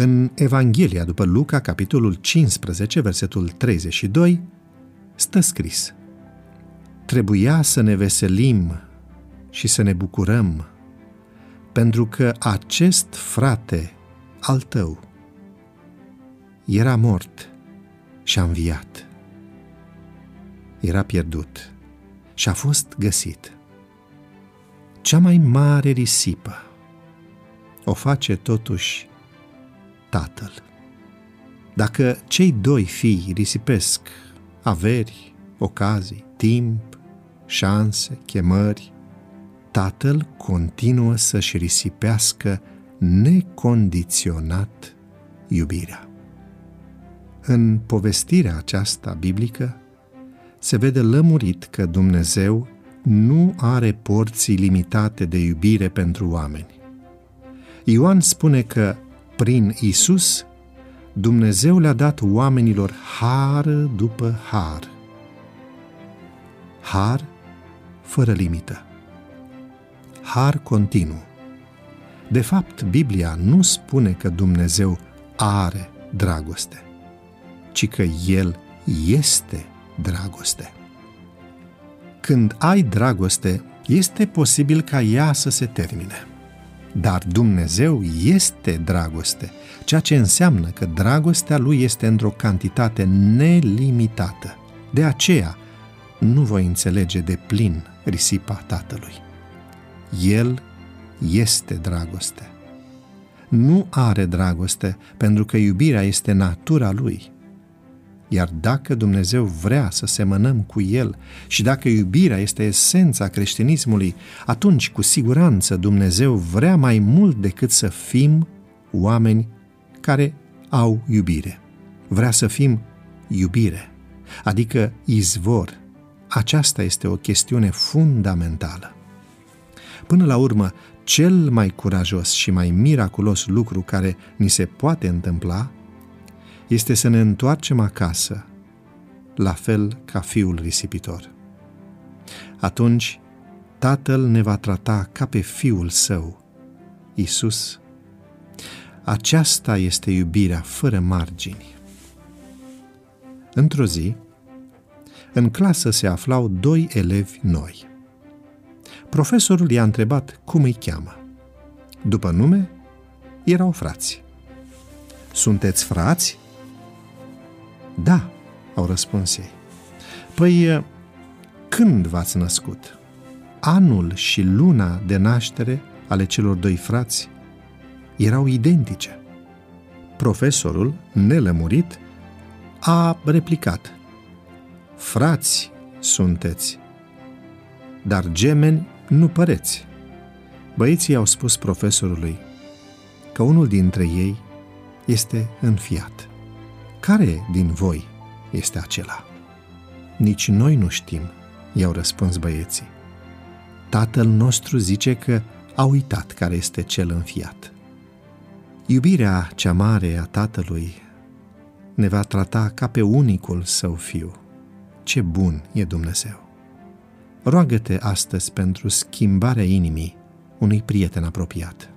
În Evanghelia după Luca, capitolul 15, versetul 32, stă scris Trebuia să ne veselim și să ne bucurăm, pentru că acest frate al tău era mort și a înviat. Era pierdut și a fost găsit. Cea mai mare risipă o face totuși tatăl. Dacă cei doi fii risipesc averi, ocazii, timp, șanse, chemări, tatăl continuă să-și risipească necondiționat iubirea. În povestirea aceasta biblică se vede lămurit că Dumnezeu nu are porții limitate de iubire pentru oameni. Ioan spune că prin Isus Dumnezeu le-a dat oamenilor har după har. Har fără limită. Har continuu. De fapt, Biblia nu spune că Dumnezeu are dragoste, ci că El este dragoste. Când ai dragoste, este posibil ca ea să se termine. Dar Dumnezeu este dragoste, ceea ce înseamnă că dragostea Lui este într-o cantitate nelimitată. De aceea, nu voi înțelege de plin risipa Tatălui. El este dragoste. Nu are dragoste pentru că iubirea este natura Lui. Iar dacă Dumnezeu vrea să semănăm cu El și dacă iubirea este esența creștinismului, atunci cu siguranță Dumnezeu vrea mai mult decât să fim oameni care au iubire. Vrea să fim iubire, adică izvor. Aceasta este o chestiune fundamentală. Până la urmă, cel mai curajos și mai miraculos lucru care ni se poate întâmpla este să ne întoarcem acasă, la fel ca fiul risipitor. Atunci, Tatăl ne va trata ca pe fiul său, Isus. Aceasta este iubirea fără margini. Într-o zi, în clasă se aflau doi elevi noi. Profesorul i-a întrebat cum îi cheamă. După nume, erau frați. Sunteți frați? Da, au răspuns ei. Păi, când v-ați născut? Anul și luna de naștere ale celor doi frați erau identice. Profesorul, nelămurit, a replicat. Frați sunteți, dar gemeni nu păreți. Băieții au spus profesorului că unul dintre ei este înfiat. Care din voi este acela? Nici noi nu știm, i-au răspuns băieții. Tatăl nostru zice că a uitat care este cel înfiat. Iubirea cea mare a tatălui ne va trata ca pe unicul său fiu. Ce bun e Dumnezeu! Roagă-te astăzi pentru schimbarea inimii unui prieten apropiat.